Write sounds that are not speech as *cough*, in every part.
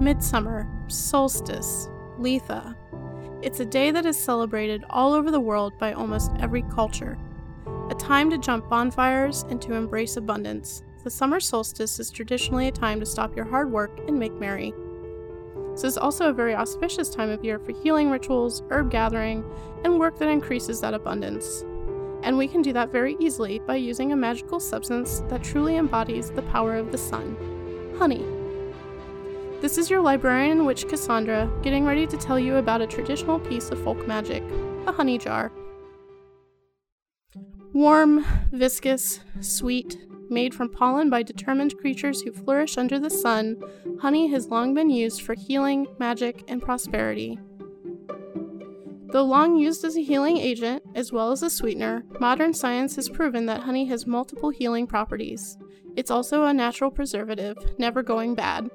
midsummer, solstice, Litha. It's a day that is celebrated all over the world by almost every culture. A time to jump bonfires and to embrace abundance. The summer solstice is traditionally a time to stop your hard work and make merry. This is also a very auspicious time of year for healing rituals, herb gathering, and work that increases that abundance. And we can do that very easily by using a magical substance that truly embodies the power of the sun honey. This is your librarian witch Cassandra getting ready to tell you about a traditional piece of folk magic a honey jar. Warm, viscous, sweet, made from pollen by determined creatures who flourish under the sun, honey has long been used for healing, magic, and prosperity. Though long used as a healing agent, as well as a sweetener, modern science has proven that honey has multiple healing properties. It's also a natural preservative, never going bad.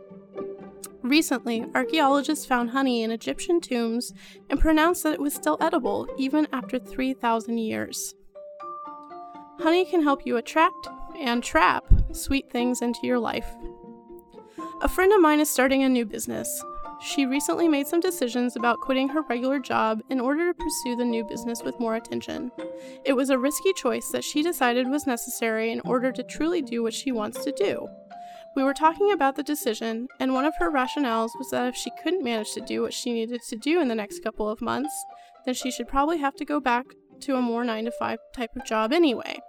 Recently, archaeologists found honey in Egyptian tombs and pronounced that it was still edible even after 3,000 years. Honey can help you attract and trap sweet things into your life. A friend of mine is starting a new business. She recently made some decisions about quitting her regular job in order to pursue the new business with more attention. It was a risky choice that she decided was necessary in order to truly do what she wants to do. We were talking about the decision, and one of her rationales was that if she couldn't manage to do what she needed to do in the next couple of months, then she should probably have to go back to a more 9 to 5 type of job anyway.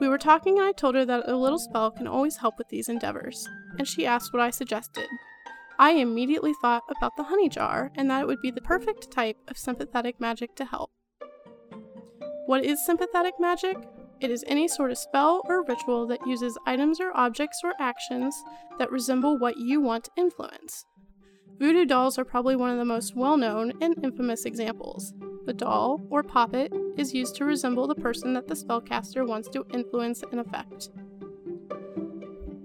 We were talking, and I told her that a little spell can always help with these endeavors, and she asked what I suggested. I immediately thought about the honey jar and that it would be the perfect type of sympathetic magic to help. What is sympathetic magic? It is any sort of spell or ritual that uses items or objects or actions that resemble what you want to influence. Voodoo dolls are probably one of the most well known and infamous examples. The doll, or poppet, is used to resemble the person that the spellcaster wants to influence and affect.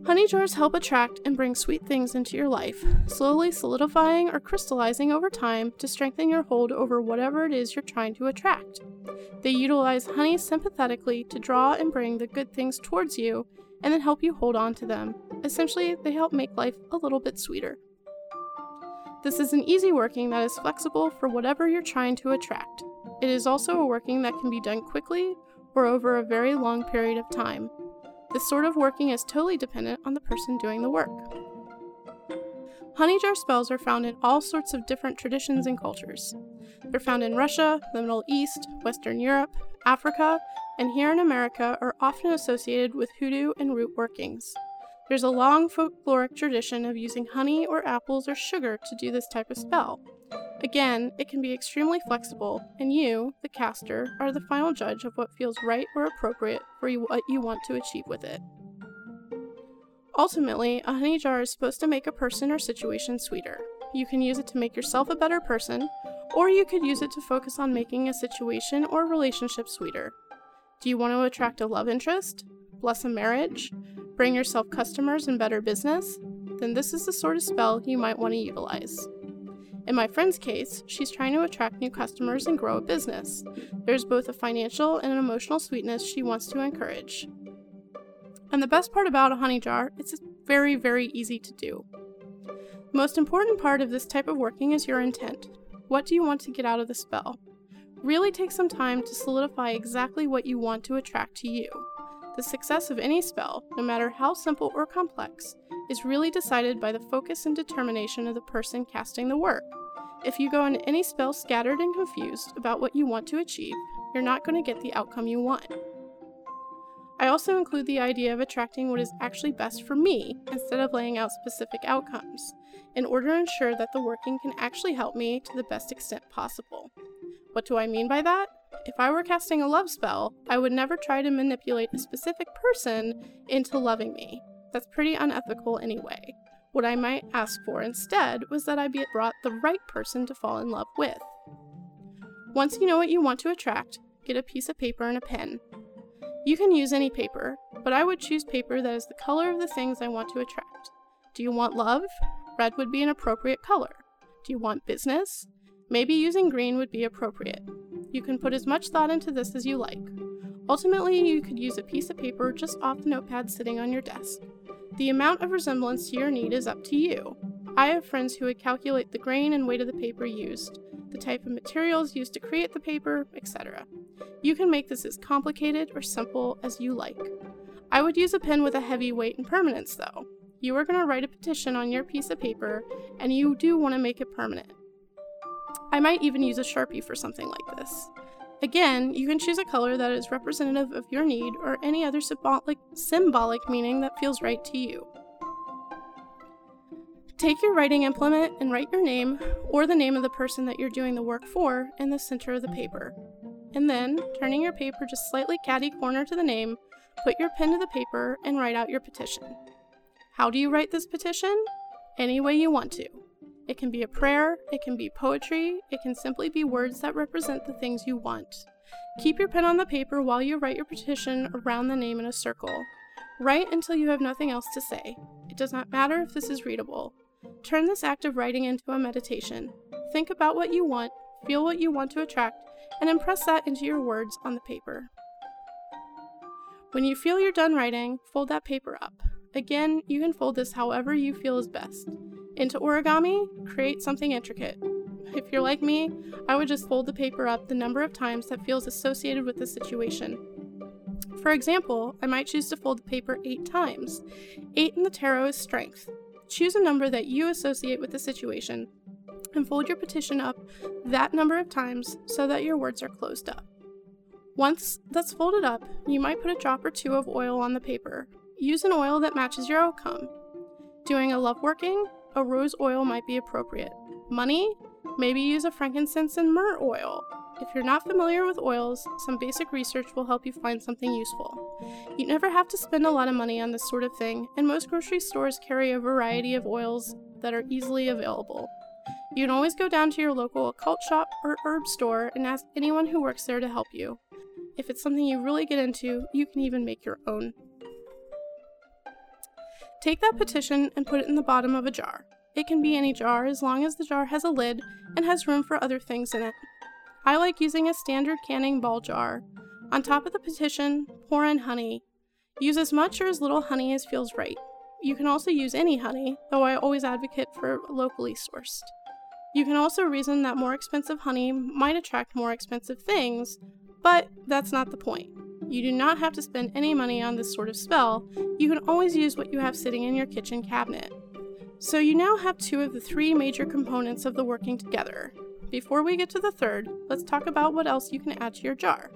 Honey jars help attract and bring sweet things into your life, slowly solidifying or crystallizing over time to strengthen your hold over whatever it is you're trying to attract. They utilize honey sympathetically to draw and bring the good things towards you and then help you hold on to them. Essentially, they help make life a little bit sweeter. This is an easy working that is flexible for whatever you're trying to attract. It is also a working that can be done quickly or over a very long period of time. This sort of working is totally dependent on the person doing the work. Honey jar spells are found in all sorts of different traditions and cultures. They're found in Russia, the Middle East, Western Europe, Africa, and here in America are often associated with hoodoo and root workings. There's a long folkloric tradition of using honey or apples or sugar to do this type of spell. Again, it can be extremely flexible, and you, the caster, are the final judge of what feels right or appropriate for what you want to achieve with it. Ultimately, a honey jar is supposed to make a person or situation sweeter. You can use it to make yourself a better person, or you could use it to focus on making a situation or relationship sweeter. Do you want to attract a love interest? Bless a marriage? Bring yourself customers and better business? Then this is the sort of spell you might want to utilize. In my friend's case, she's trying to attract new customers and grow a business. There's both a financial and an emotional sweetness she wants to encourage. And the best part about a honey jar, it's very, very easy to do. The most important part of this type of working is your intent. What do you want to get out of the spell? Really take some time to solidify exactly what you want to attract to you. The success of any spell, no matter how simple or complex, is really decided by the focus and determination of the person casting the work. If you go into any spell scattered and confused about what you want to achieve, you're not going to get the outcome you want. I also include the idea of attracting what is actually best for me instead of laying out specific outcomes, in order to ensure that the working can actually help me to the best extent possible. What do I mean by that? If I were casting a love spell, I would never try to manipulate a specific person into loving me. That's pretty unethical anyway. What I might ask for instead was that I be brought the right person to fall in love with. Once you know what you want to attract, get a piece of paper and a pen. You can use any paper, but I would choose paper that is the color of the things I want to attract. Do you want love? Red would be an appropriate color. Do you want business? Maybe using green would be appropriate. You can put as much thought into this as you like. Ultimately, you could use a piece of paper just off the notepad sitting on your desk. The amount of resemblance to your need is up to you. I have friends who would calculate the grain and weight of the paper used, the type of materials used to create the paper, etc. You can make this as complicated or simple as you like. I would use a pen with a heavy weight and permanence though. You are going to write a petition on your piece of paper and you do want to make it permanent. I might even use a Sharpie for something like this. Again, you can choose a color that is representative of your need or any other symbolic, symbolic meaning that feels right to you. Take your writing implement and write your name or the name of the person that you're doing the work for in the center of the paper. And then, turning your paper just slightly catty corner to the name, put your pen to the paper and write out your petition. How do you write this petition? Any way you want to. It can be a prayer, it can be poetry, it can simply be words that represent the things you want. Keep your pen on the paper while you write your petition around the name in a circle. Write until you have nothing else to say. It does not matter if this is readable. Turn this act of writing into a meditation. Think about what you want, feel what you want to attract, and impress that into your words on the paper. When you feel you're done writing, fold that paper up. Again, you can fold this however you feel is best. Into origami, create something intricate. *laughs* If you're like me, I would just fold the paper up the number of times that feels associated with the situation. For example, I might choose to fold the paper eight times. Eight in the tarot is strength. Choose a number that you associate with the situation and fold your petition up that number of times so that your words are closed up. Once that's folded up, you might put a drop or two of oil on the paper. Use an oil that matches your outcome. Doing a love working, a rose oil might be appropriate. Money? Maybe use a frankincense and myrrh oil. If you're not familiar with oils, some basic research will help you find something useful. You never have to spend a lot of money on this sort of thing, and most grocery stores carry a variety of oils that are easily available. You can always go down to your local occult shop or herb store and ask anyone who works there to help you. If it's something you really get into, you can even make your own. Take that petition and put it in the bottom of a jar. It can be any jar as long as the jar has a lid and has room for other things in it. I like using a standard canning ball jar. On top of the petition, pour in honey. Use as much or as little honey as feels right. You can also use any honey, though I always advocate for locally sourced. You can also reason that more expensive honey might attract more expensive things, but that's not the point. You do not have to spend any money on this sort of spell, you can always use what you have sitting in your kitchen cabinet. So you now have two of the three major components of the working together. Before we get to the third, let's talk about what else you can add to your jar.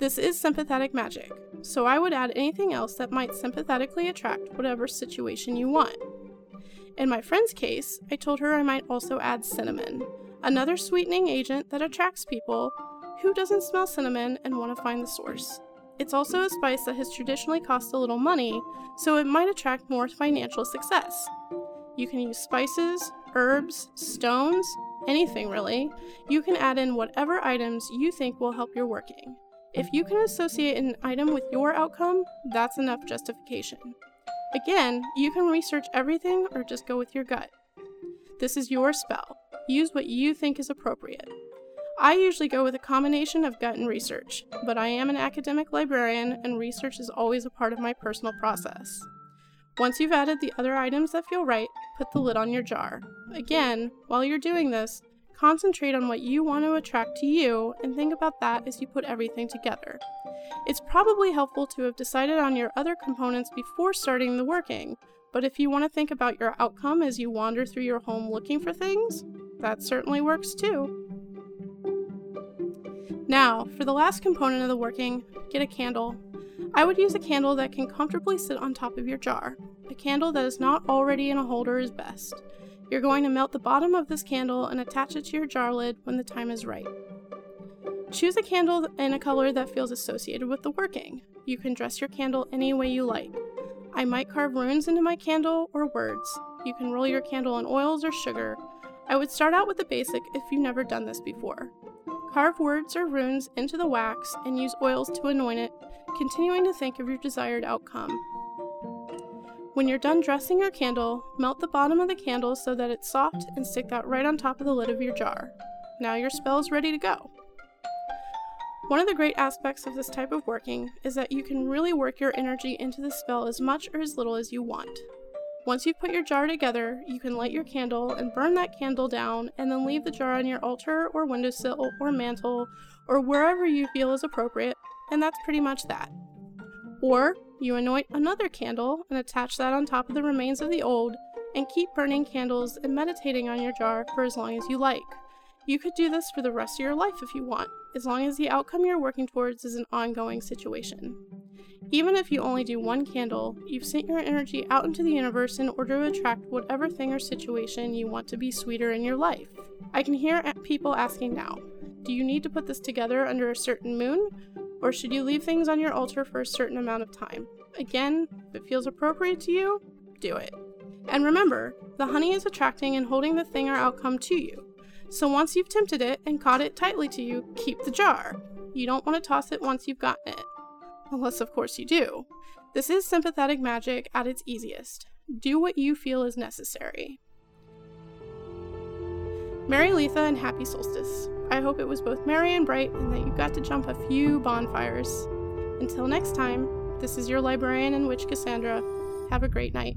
This is sympathetic magic, so I would add anything else that might sympathetically attract whatever situation you want. In my friend's case, I told her I might also add cinnamon, another sweetening agent that attracts people who doesn't smell cinnamon and want to find the source? It's also a spice that has traditionally cost a little money, so it might attract more financial success. You can use spices, herbs, stones, anything really. You can add in whatever items you think will help your working. If you can associate an item with your outcome, that's enough justification. Again, you can research everything or just go with your gut. This is your spell. Use what you think is appropriate. I usually go with a combination of gut and research, but I am an academic librarian and research is always a part of my personal process. Once you've added the other items that feel right, put the lid on your jar. Again, while you're doing this, concentrate on what you want to attract to you and think about that as you put everything together. It's probably helpful to have decided on your other components before starting the working, but if you want to think about your outcome as you wander through your home looking for things, that certainly works too. Now, for the last component of the working, get a candle. I would use a candle that can comfortably sit on top of your jar. A candle that is not already in a holder is best. You're going to melt the bottom of this candle and attach it to your jar lid when the time is right. Choose a candle in a color that feels associated with the working. You can dress your candle any way you like. I might carve runes into my candle or words. You can roll your candle in oils or sugar. I would start out with the basic if you've never done this before. Carve words or runes into the wax and use oils to anoint it, continuing to think of your desired outcome. When you're done dressing your candle, melt the bottom of the candle so that it's soft and stick that right on top of the lid of your jar. Now your spell is ready to go. One of the great aspects of this type of working is that you can really work your energy into the spell as much or as little as you want. Once you've put your jar together, you can light your candle and burn that candle down, and then leave the jar on your altar or windowsill or mantel or wherever you feel is appropriate, and that's pretty much that. Or you anoint another candle and attach that on top of the remains of the old, and keep burning candles and meditating on your jar for as long as you like. You could do this for the rest of your life if you want, as long as the outcome you're working towards is an ongoing situation. Even if you only do one candle, you've sent your energy out into the universe in order to attract whatever thing or situation you want to be sweeter in your life. I can hear people asking now do you need to put this together under a certain moon, or should you leave things on your altar for a certain amount of time? Again, if it feels appropriate to you, do it. And remember, the honey is attracting and holding the thing or outcome to you. So once you've tempted it and caught it tightly to you, keep the jar. You don't want to toss it once you've gotten it. Unless, of course, you do. This is sympathetic magic at its easiest. Do what you feel is necessary. Merry Litha and happy solstice. I hope it was both merry and bright and that you got to jump a few bonfires. Until next time, this is your librarian and witch Cassandra. Have a great night.